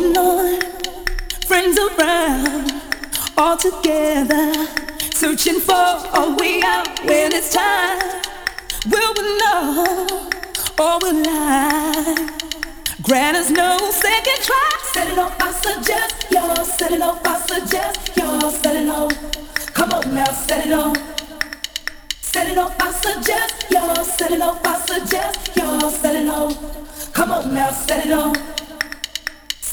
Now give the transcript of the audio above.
On, friends around, all together, searching for a way out when it's time. Will we know or will I? Grant us no second try. Set it off, I suggest. Y'all set it off, I suggest. Y'all set it off. Come on now, set it off. Set it off, I suggest. Y'all set it off, I suggest. Y'all set it off. Come on now, set it off.